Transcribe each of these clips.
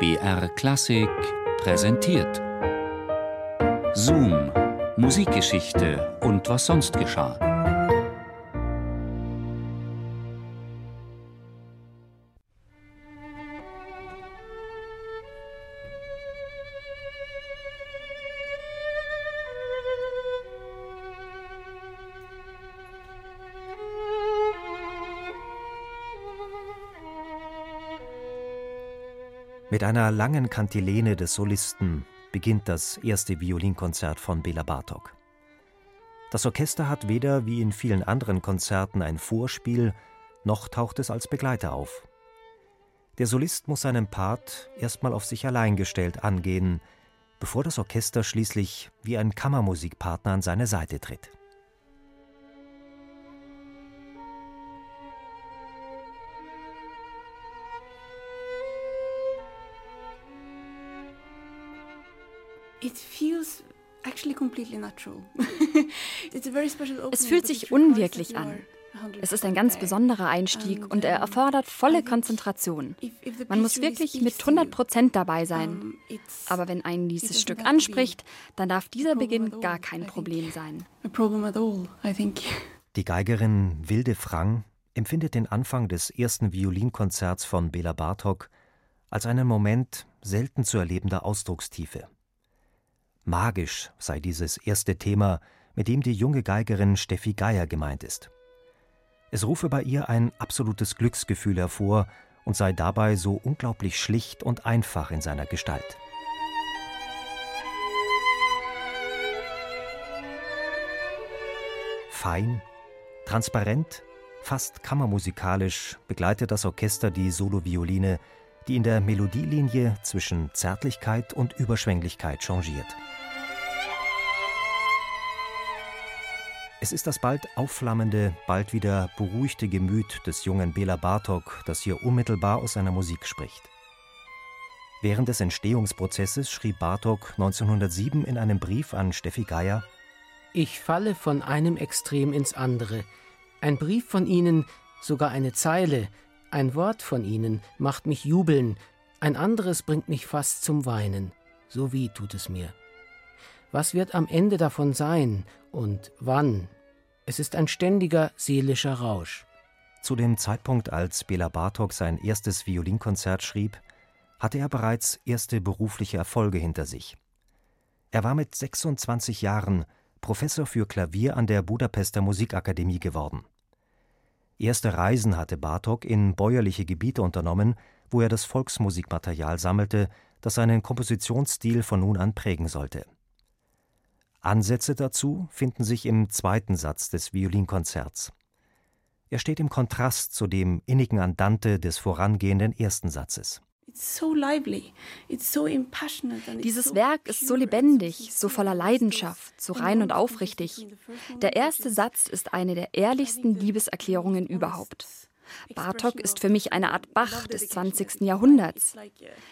BR Klassik präsentiert. Zoom, Musikgeschichte und was sonst geschah. Mit einer langen Kantilene des Solisten beginnt das erste Violinkonzert von Bela Bartok. Das Orchester hat weder wie in vielen anderen Konzerten ein Vorspiel, noch taucht es als Begleiter auf. Der Solist muss seinen Part erstmal auf sich allein gestellt angehen, bevor das Orchester schließlich wie ein Kammermusikpartner an seine Seite tritt. Es fühlt sich unwirklich an. Es ist ein ganz besonderer Einstieg und er erfordert volle Konzentration. Man muss wirklich mit 100 Prozent dabei sein. Aber wenn einen dieses Stück anspricht, dann darf dieser Beginn gar kein Problem sein. Die Geigerin Wilde Frang empfindet den Anfang des ersten Violinkonzerts von Bela Bartok als einen Moment selten zu erlebender Ausdruckstiefe. Magisch sei dieses erste Thema, mit dem die junge Geigerin Steffi Geier gemeint ist. Es rufe bei ihr ein absolutes Glücksgefühl hervor und sei dabei so unglaublich schlicht und einfach in seiner Gestalt. Fein, transparent, fast kammermusikalisch begleitet das Orchester die Solovioline, die in der Melodielinie zwischen Zärtlichkeit und Überschwänglichkeit changiert. Es ist das bald aufflammende, bald wieder beruhigte Gemüt des jungen Bela Bartok, das hier unmittelbar aus seiner Musik spricht. Während des Entstehungsprozesses schrieb Bartok 1907 in einem Brief an Steffi Geier: Ich falle von einem Extrem ins andere. Ein Brief von Ihnen, sogar eine Zeile, ein Wort von Ihnen macht mich jubeln, ein anderes bringt mich fast zum Weinen. So wie tut es mir. Was wird am Ende davon sein und wann? Es ist ein ständiger seelischer Rausch. Zu dem Zeitpunkt, als Bela Bartok sein erstes Violinkonzert schrieb, hatte er bereits erste berufliche Erfolge hinter sich. Er war mit 26 Jahren Professor für Klavier an der Budapester Musikakademie geworden. Erste Reisen hatte Bartok in bäuerliche Gebiete unternommen, wo er das Volksmusikmaterial sammelte, das seinen Kompositionsstil von nun an prägen sollte. Ansätze dazu finden sich im zweiten Satz des Violinkonzerts. Er steht im Kontrast zu dem innigen Andante des vorangehenden ersten Satzes. Dieses Werk ist so lebendig, so voller Leidenschaft, so rein und aufrichtig. Der erste Satz ist eine der ehrlichsten Liebeserklärungen überhaupt. Bartok ist für mich eine Art Bach des 20. Jahrhunderts.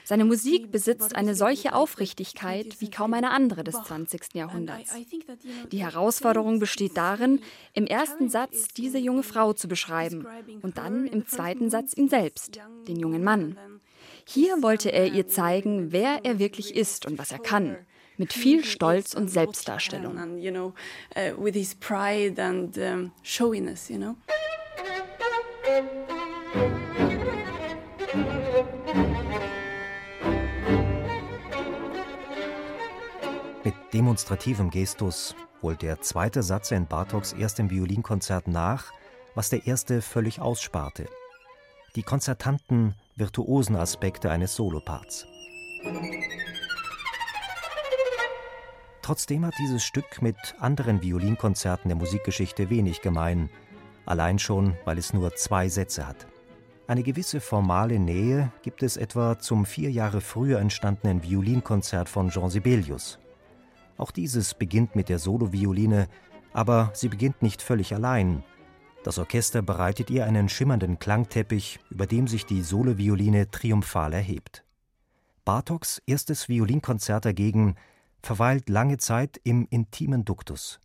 Seine Musik besitzt eine solche Aufrichtigkeit wie kaum eine andere des 20. Jahrhunderts. Die Herausforderung besteht darin, im ersten Satz diese junge Frau zu beschreiben und dann im zweiten Satz ihn selbst, den jungen Mann. Hier wollte er ihr zeigen, wer er wirklich ist und was er kann mit viel Stolz und Selbstdarstellung. Mit demonstrativem Gestus holt der zweite Satz in Bartoks erstem Violinkonzert nach, was der erste völlig aussparte. Die konzertanten, virtuosen Aspekte eines Soloparts. Trotzdem hat dieses Stück mit anderen Violinkonzerten der Musikgeschichte wenig gemein, allein schon, weil es nur zwei Sätze hat. Eine gewisse formale Nähe gibt es etwa zum vier Jahre früher entstandenen Violinkonzert von Jean Sibelius. Auch dieses beginnt mit der Solovioline, aber sie beginnt nicht völlig allein. Das Orchester bereitet ihr einen schimmernden Klangteppich, über dem sich die Solovioline triumphal erhebt. Bartoks erstes Violinkonzert dagegen verweilt lange Zeit im intimen Duktus.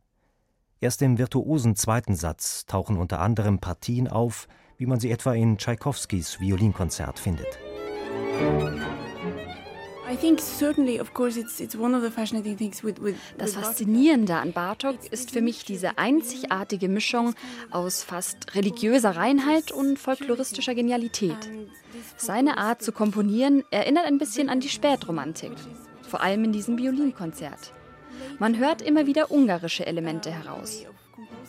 Erst im virtuosen zweiten Satz tauchen unter anderem Partien auf, wie man sie etwa in Tschaikowskis Violinkonzert findet. Das Faszinierende an Bartok ist für mich diese einzigartige Mischung aus fast religiöser Reinheit und folkloristischer Genialität. Seine Art zu komponieren erinnert ein bisschen an die Spätromantik, vor allem in diesem Violinkonzert. Man hört immer wieder ungarische Elemente heraus.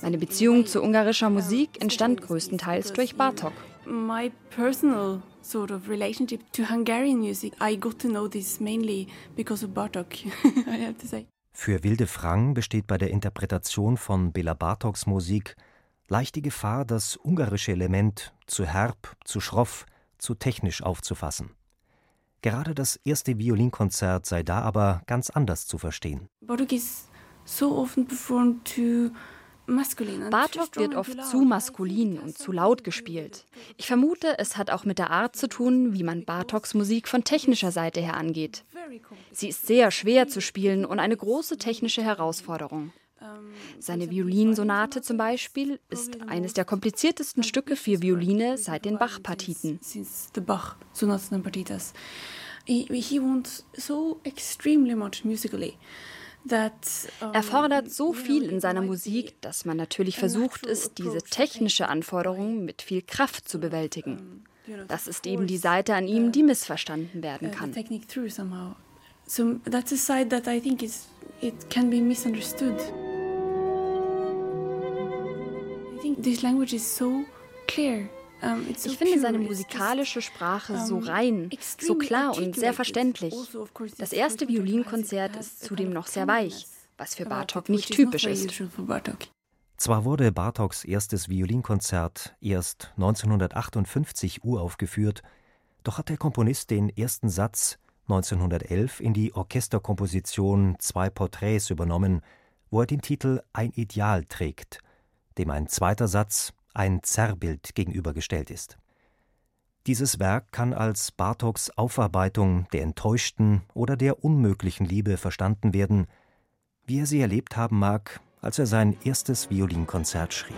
Meine Beziehung zu ungarischer Musik entstand größtenteils durch Bartok. My personal sort of relationship to Hungarian music, I got to know this mainly because of Bartok, I have to say. Für Wilde Frang besteht bei der Interpretation von Bela Bartoks Musik leicht die Gefahr, das ungarische Element zu herb, zu schroff, zu technisch aufzufassen. Gerade das erste Violinkonzert sei da aber ganz anders zu verstehen. Bartok is so often performed to Bartok wird oft zu maskulin und zu laut gespielt. Ich vermute, es hat auch mit der Art zu tun, wie man Bartoks Musik von technischer Seite her angeht. Sie ist sehr schwer zu spielen und eine große technische Herausforderung. Seine Violinsonate zum Beispiel ist eines der kompliziertesten Stücke für Violine seit den Bach-Partiten. He wants so extremely much musically. Er fordert so viel in seiner Musik, dass man natürlich versucht ist, diese technische Anforderung mit viel Kraft zu bewältigen. Das ist eben die Seite an ihm, die missverstanden werden kann. So that's a side that I think is it can be misunderstood. I think this language is so clear. Ich finde seine musikalische Sprache so rein, so klar und sehr verständlich. Also, das erste Violinkonzert ist zudem noch sehr weich, was für Bartok nicht typisch ist. Zwar wurde Bartoks erstes Violinkonzert erst 1958 uraufgeführt, doch hat der Komponist den ersten Satz 1911 in die Orchesterkomposition Zwei Porträts übernommen, wo er den Titel Ein Ideal trägt, dem ein zweiter Satz ein Zerrbild gegenübergestellt ist. Dieses Werk kann als Bartoks Aufarbeitung der enttäuschten oder der unmöglichen Liebe verstanden werden, wie er sie erlebt haben mag, als er sein erstes Violinkonzert schrieb.